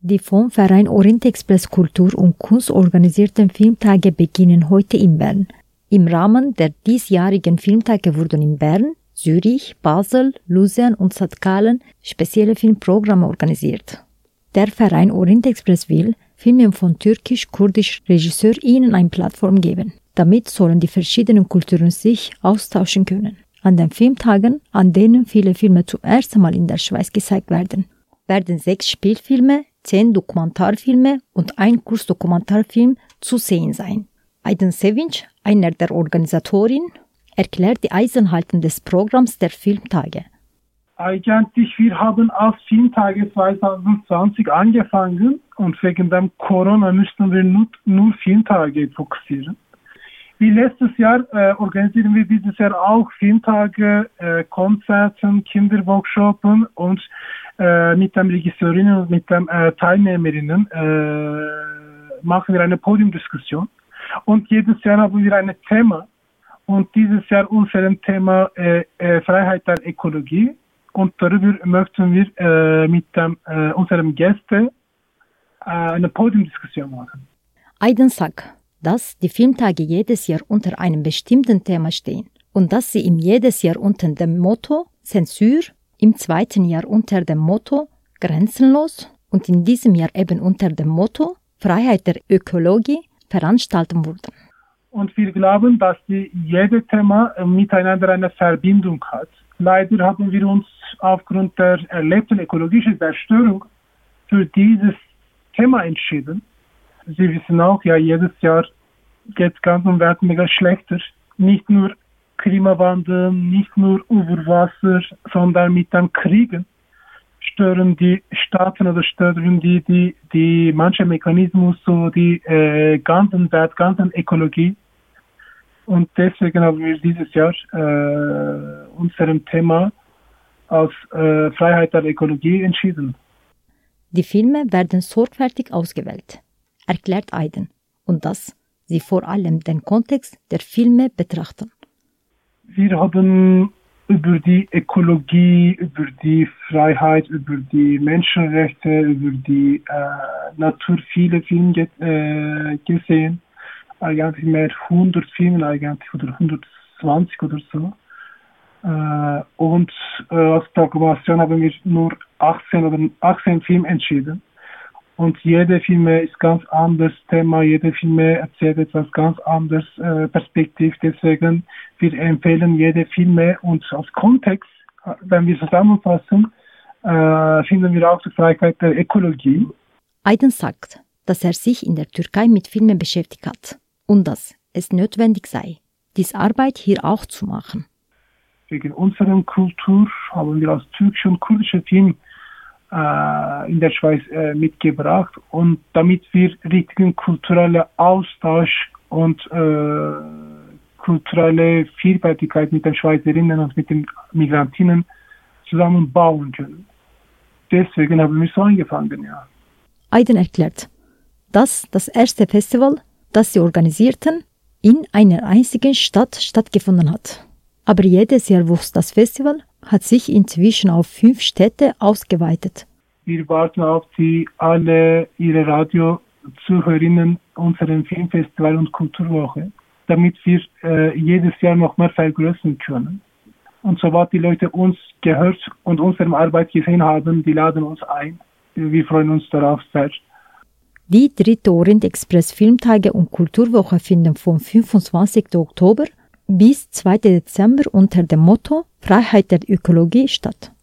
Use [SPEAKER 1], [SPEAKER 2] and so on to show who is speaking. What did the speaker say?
[SPEAKER 1] Die vom Verein Orient Express Kultur und Kunst organisierten Filmtage beginnen heute in Bern. Im Rahmen der diesjährigen Filmtage wurden in Bern, Zürich, Basel, Luzern und St. Spezielle Filmprogramme organisiert. Der Verein Orient Express will Filmen von türkisch-kurdisch RegisseurInnen eine Plattform geben. Damit sollen die verschiedenen Kulturen sich austauschen können. An den Filmtagen, an denen viele Filme zum ersten Mal in der Schweiz gezeigt werden, werden sechs Spielfilme, zehn Dokumentarfilme und ein Kurzdokumentarfilm zu sehen sein. Aydın Sevinç, einer der Organisatoren, erklärt die Eisenhalten des Programms der Filmtage.
[SPEAKER 2] Eigentlich, wir haben als Filmtage 2020 angefangen und wegen dem Corona müssten wir nur, nur Filmtage fokussieren. Wie letztes Jahr äh, organisieren wir dieses Jahr auch Filmtage, äh, Konzerten, Kinderworkshops und mit den Regisseurinnen und mit den äh, Teilnehmerinnen äh, machen wir eine Podiumdiskussion. Und jedes Jahr haben wir ein Thema. Und dieses Jahr unser Thema äh, äh, Freiheit der Ökologie. Und darüber möchten wir äh, mit dem, äh, unserem Gästen äh, eine Podiumdiskussion machen.
[SPEAKER 1] Aydın sagt, dass die Filmtage jedes Jahr unter einem bestimmten Thema stehen und dass sie im jedes Jahr unter dem Motto Zensur, im zweiten Jahr unter dem Motto Grenzenlos und in diesem Jahr eben unter dem Motto Freiheit der Ökologie veranstalten wurden.
[SPEAKER 2] Und wir glauben, dass jedes Thema miteinander eine Verbindung hat. Leider haben wir uns aufgrund der erlebten ökologischen Zerstörung für dieses Thema entschieden. Sie wissen auch, ja, jedes Jahr geht es ganz und Welt mega schlechter. Nicht nur Klimawandel, nicht nur Überwasser, sondern mit dem Kriegen stören die Staaten oder stören die, die, die manche Mechanismus, so die äh, ganzen Welt, ganzen Ökologie. Und deswegen haben wir dieses Jahr äh, unserem Thema als äh, Freiheit der Ökologie entschieden.
[SPEAKER 1] Die Filme werden sorgfältig ausgewählt, erklärt Aiden, und dass sie vor allem den Kontext der Filme betrachten.
[SPEAKER 2] Wir haben über die Ökologie, über die Freiheit, über die Menschenrechte, über die äh, Natur viele Filme äh, gesehen. Eigentlich mehr 100 Filme eigentlich oder 120 oder so. Äh, und äh, als Dokumentation haben wir nur 18 oder 18 Filme entschieden. Und jede Filme ist ganz anderes Thema, jede Filme erzählt etwas ganz anderes äh, Perspektiv. Deswegen wir empfehlen jede Filme und als Kontext, äh, wenn wir zusammenfassen, äh, finden wir auch die Freiheit der Ökologie.
[SPEAKER 1] Aydın sagt, dass er sich in der Türkei mit Filmen beschäftigt hat und dass es notwendig sei, diese Arbeit hier auch zu machen.
[SPEAKER 2] Wegen unserer Kultur haben wir als türkische und kurdische Film in der Schweiz äh, mitgebracht und damit wir richtigen kulturellen Austausch und äh, kulturelle Vielfältigkeit mit den Schweizerinnen und mit den Migrantinnen zusammenbauen können. Deswegen haben wir so angefangen, ja.
[SPEAKER 1] Aiden erklärt, dass das erste Festival, das sie organisierten, in einer einzigen Stadt stattgefunden hat. Aber jedes Jahr wuchs das Festival hat sich inzwischen auf fünf Städte ausgeweitet.
[SPEAKER 2] Wir warten auf die alle Ihre Radiozuhörerinnen unseren Filmfestival und Kulturwoche, damit wir äh, jedes Jahr noch mehr vergrößern können. Und sobald die Leute uns gehört und unsere Arbeit gesehen haben, die laden uns ein. Wir freuen uns darauf sehr.
[SPEAKER 1] Die dritte Orient Express Filmtage und Kulturwoche finden vom 25. Oktober bis 2. Dezember unter dem Motto Freiheit der Ökologie statt.